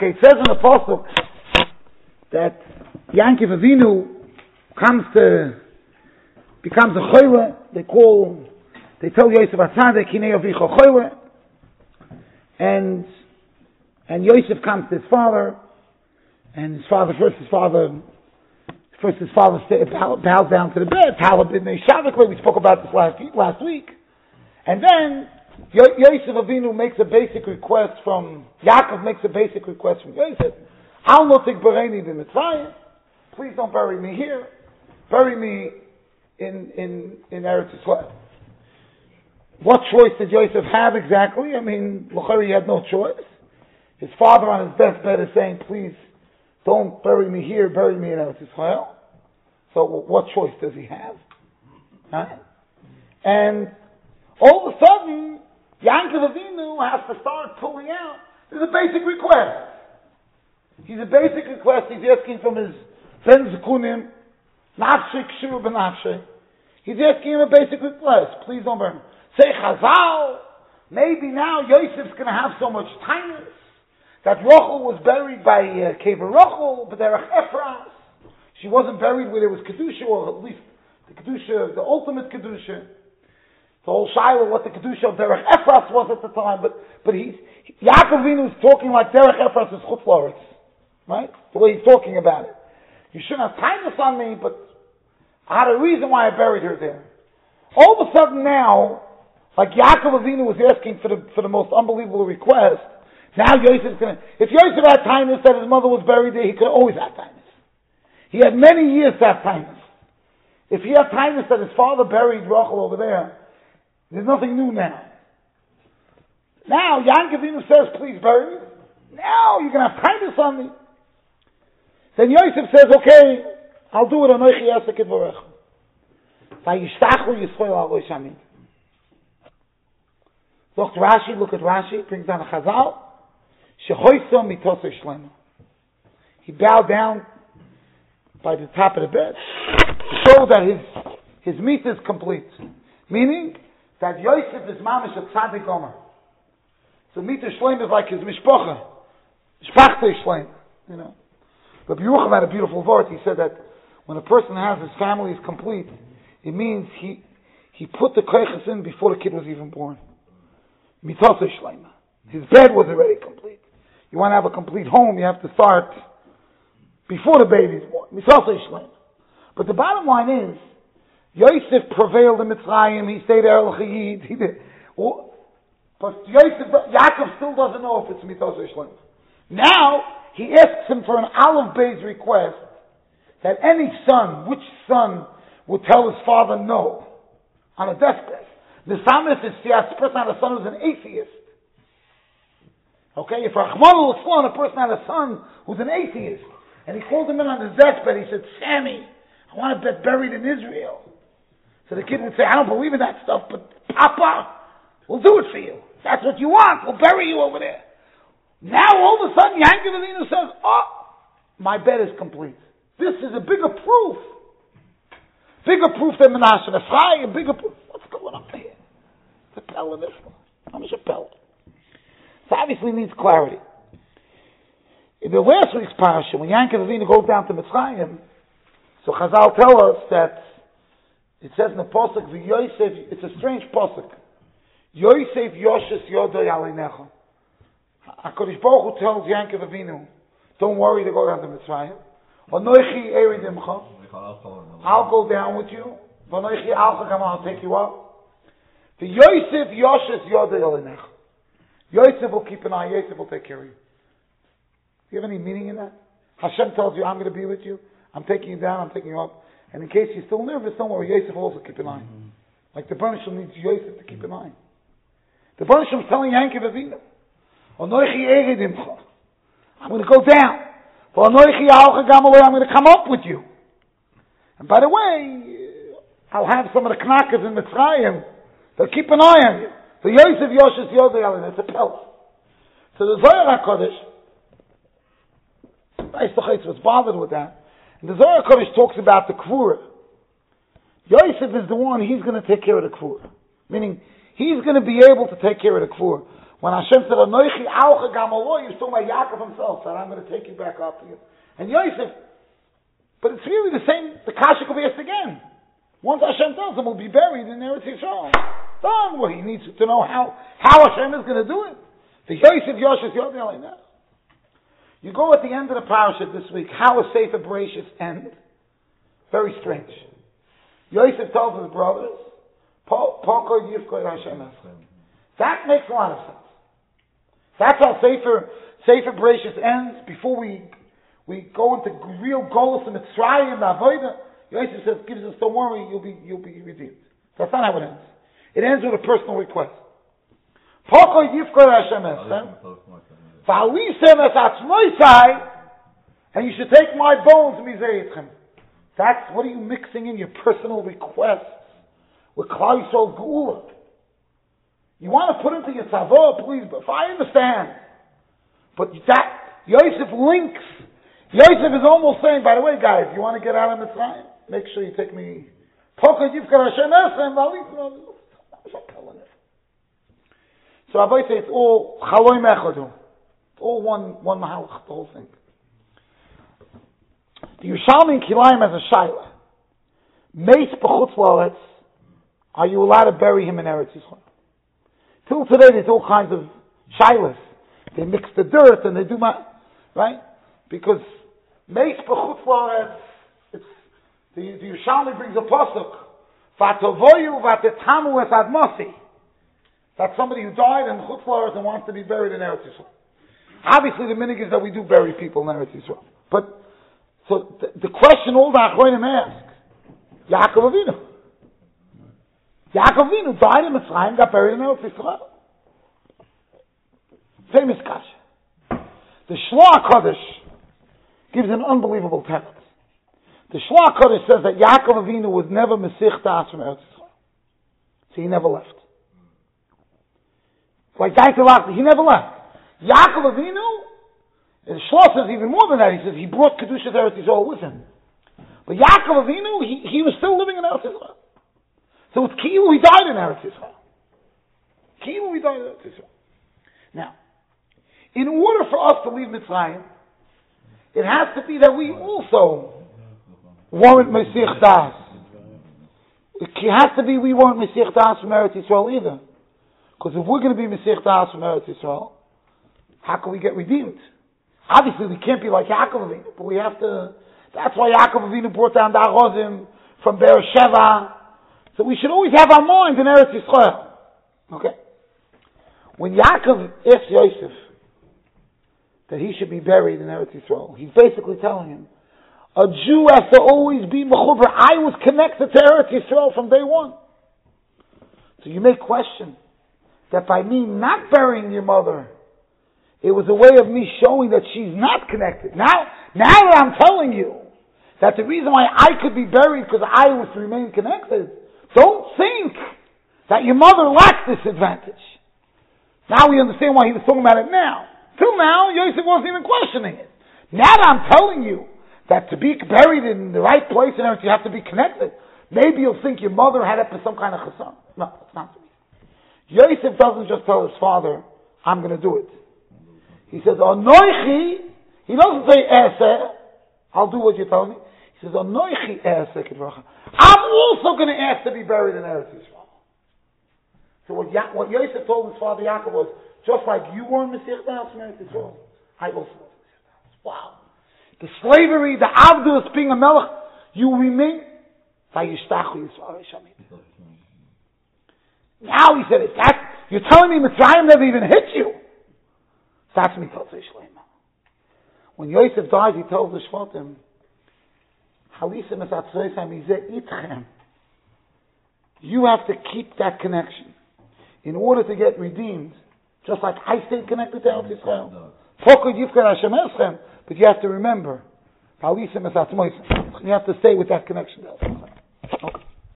Okay, it says in the Pasuk that Yankiv Avinu comes to, becomes a choyle, they call, they tell Yosef Atzadik, Hinei Avicha choyle, and, and Yosef comes to his father, and his father, first his father, first his father bows down to the bed, Talabid Shavik, we spoke about this last, last week, and then Yosef Avinu makes a basic request from, Yaakov makes a basic request from Yosef, Al notik bereni b'mitzrayim, please don't bury me here, bury me in, in, in Eretz Yisrael. What choice did Yosef have exactly? I mean, Luchari had no choice. His father on his deathbed is saying, please don't bury me here, bury me in Eretz Yisrael. So what choice does he have? Huh? And all of a sudden, Yankov Avinu has to start pulling out. There's a basic request. He's a basic request he's asking from his Ben Zekunim, Nafshe Kshur Benafshe. He's asking him a basic request. Please don't burn. Say Chazal, maybe now Yosef's going to have so much kindness that Rochel was buried by uh, Kever Rochel, but there Ephras. She wasn't buried where there was Kedusha, or at least the Kedusha, the ultimate Kedusha. The whole Shiloh, what the Kedusha of Derech Ephras was at the time, but, but he's, Yaakov is talking like Derech Ephras is Chutz Right? The way he's talking about it. You shouldn't have kindness on me, but I had a reason why I buried her there. All of a sudden now, like Yaakov Avinu was asking for the, for the most unbelievable request, now Yosef's gonna, if Yosef had kindness that his mother was buried there, he could always have kindness. He had many years to have kindness. If he had kindness that his father buried Rachel over there, there's nothing new now. Now, Yaakov Avinu says, please bury me. Now going to have kindness on me. Then Yosef says, okay, I'll do it on Oichi Yasek Edvorech. Vayishtachu Yisrael al Rosh Amin. Look at Rashi, look at Rashi, brings down a Chazal. Shehoiso mitos shlema. He bowed down by the top of the bed to show that his his meat is complete. Meaning that Yosef is mamish a tzaddik omer. So meat shleim is like his mishpocha. Shpachte shleim. You know. But Yerucham had a beautiful word. He said that when a person has his family is complete, it means he he put the koiches in before the kid was even born. Mitose shleima. His bed was already complete. You want to have a complete home, you have to start before the baby's born. Mitose shleima. But the bottom line is, Yosef prevailed in Mitzrayim. He stayed there Chayid. He did. But Yosef, Yaakov still doesn't know if it's Mitose shleima. Now he asks him for an olive bay's request that any son, which son, would tell his father no on a deathbed. The psalmist is the person had a son who's an atheist. Okay, if Rahman son, a person had a son who's an atheist, and he called him in on his deathbed, he said, Sammy, I want to be buried in Israel. So the kid would say, I don't believe in that stuff, but Papa, we'll do it for you. That's what you want. We'll bury you over there. Now all of a sudden Yankov Avinu says, oh, my bed is complete. This is a bigger proof. Bigger proof than Menashe and Ephraim, bigger proof. What's going on here? The. How much a Pella? So obviously needs clarity. In the last week's parasha, when Yankov Avinu goes down to Mitzrayim, so Chazal tell us that it says in the Pasuk, Yosef, it's a strange Pasuk. Yosef Yoshes Yodoi Alenecha. HaKadosh Baruch Hu tells Yankov Avinu, don't worry to go down to Mitzrayim. Anoichi eridimcha. I'll go down with you. Vanoichi alchagam, I'll take you up. The Yosef Yoshes Yodei Elinech. Yosef will keep an eye, Yosef will take care of you. Do you have any meaning in that? Hashem tells you, I'm going to be with you. I'm taking you down, I'm taking you up. And in case you're still nervous, don't worry, Yosef will also keep an eye. Mm-hmm. Like the Bernisham needs Yosef to keep an eye. The Bernisham is telling Yankov Avinu, I'm going to go down. I'm going to come up with you. And by the way, I'll have some of the knackers in Mitzrayim. They'll keep an eye on you. So Yosef Yoshes Yodei it's a pelt. So the Zohar HaKodesh, Eistachitz was bothered with that. And the Zohar HaKodesh talks about the Kvura. Yosef is the one, he's going to take care of the Kvura. Meaning, he's going to be able to take care of the Kvura. When Hashem said, Anoichi Gamalo, he was talking about Yaakov himself, said, I'm going to take you back up you. And Yosef, but it's really the same, the Kasha could be asked again. Once Hashem tells him we'll be buried in Eretz Yisrael, done. Well, he needs to know how, how Hashem is going to do it. The Yosef Yosef Yosef like that. You go at the end of the parasha this week, how a Sefer Bereshit end? Very strange. Yosef tells his brothers, That makes a lot of sense. That's how Sefer, Sefer Bereshit ends before we, we go into real goals and Mitzrayim, and Avodah. Yosef says, gives us, don't worry, you'll be, you'll be redeemed. That's not how it ends. It ends with a personal request. Poko Yifkoy Hashem and you should take my bones, Mizayitchem. That's, what are you mixing in your personal requests with Klal Yisrael Geula? You want to put into your tzavah, please, but if I understand. But that, Yosef links. Yosef is almost saying, by the way, guys, you want to get out of Mitzrayim? Make sure you take me. So I say it's all chaloy mechadu. All one, one mahalach, the whole thing. The Yerushalmi in Kilayim has a shaila. Meis b'chutz are you allowed to bury him in Eretz Yisrael? Till today, there's all kinds of shilas. They mix the dirt and they do my, right? Because meis b'chutz it's, the, the Yerushalmi brings a pasuk, v'atovoyu v'atetamu es admosi. That's somebody who died in chutz and wants to be buried in Eretz Yisrael. Obviously, the minig is that we do bury people in Eretz Yisrael. But, so the, the question all the Achroinim ask, Yaakov Avinu. Yaakov Avinu died in Mitzrayim, got buried in Eretz Yisrael. Famous kasha. The Shloah Kodesh gives an unbelievable text. The Shloah Kodesh says that Yaakov Avinu was never Mesiach Das from Eretz Yisrael. So he never left. Like Daita he never left. Yaakov Avinu, the Shloah says even more than that, he says he brought Kedusha Eretz Yisrael with him. But Yaakov Avinu, he, he was still living in Eretz Yisrael. So it's Kiyu, he died in Eretz Yisrael. Kiyu, he died in Eretz Yisrael. Now, in order for us to leave Mitzrayim, it has to be that we also weren't Mesiach Das. It has to be we weren't Mesiach Das from Eretz Yisrael either. Because if we're going to be Mesiach Das from Eretz Yisrael, how can we get redeemed? Obviously, we can't be like Yaakov Avinu, but we have to. That's why Yaakov Avinu brought down the Arozim from Beersheba so we should always have our minds in Eretz Yisrael. Okay? When Yaakov asked Yosef that he should be buried in Eretz Yisrael, he's basically telling him, a Jew has to always be mechuber. I was connected to Eretz Yisrael from day one. So you may question that by me not burying your mother, it was a way of me showing that she's not connected. Now, now that I'm telling you that the reason why I could be buried because I was to remain connected don't think that your mother lacked this advantage. Now we understand why he was talking about it now. Till now, Yosef wasn't even questioning it. Now that I'm telling you that to be buried in the right place and everything, you have to be connected, maybe you'll think your mother had it for some kind of chasam. No, it's not. Yosef doesn't just tell his father, I'm going to do it. He says, Anoichi, he doesn't say, Ese, I'll do what you're telling me. He says, Anoichi Ese I'm also going to ask to be buried in Eretz Yisrael. So what, ya- what Yosef told his father Yaakov was, just like you were in Mesiach Das from Eretz Yisrael, I also was in Wow. The slavery, the Avdus being a melech, you remain. Now he said, "Is that you're telling me Mitzrayim never even hit you?" That's me When Yosef dies, he tells the Shvatim, you have to keep that connection. In order to get redeemed, just like I stayed connected to Eretz Yisrael. But you have to remember, you have to stay with that connection. Okay.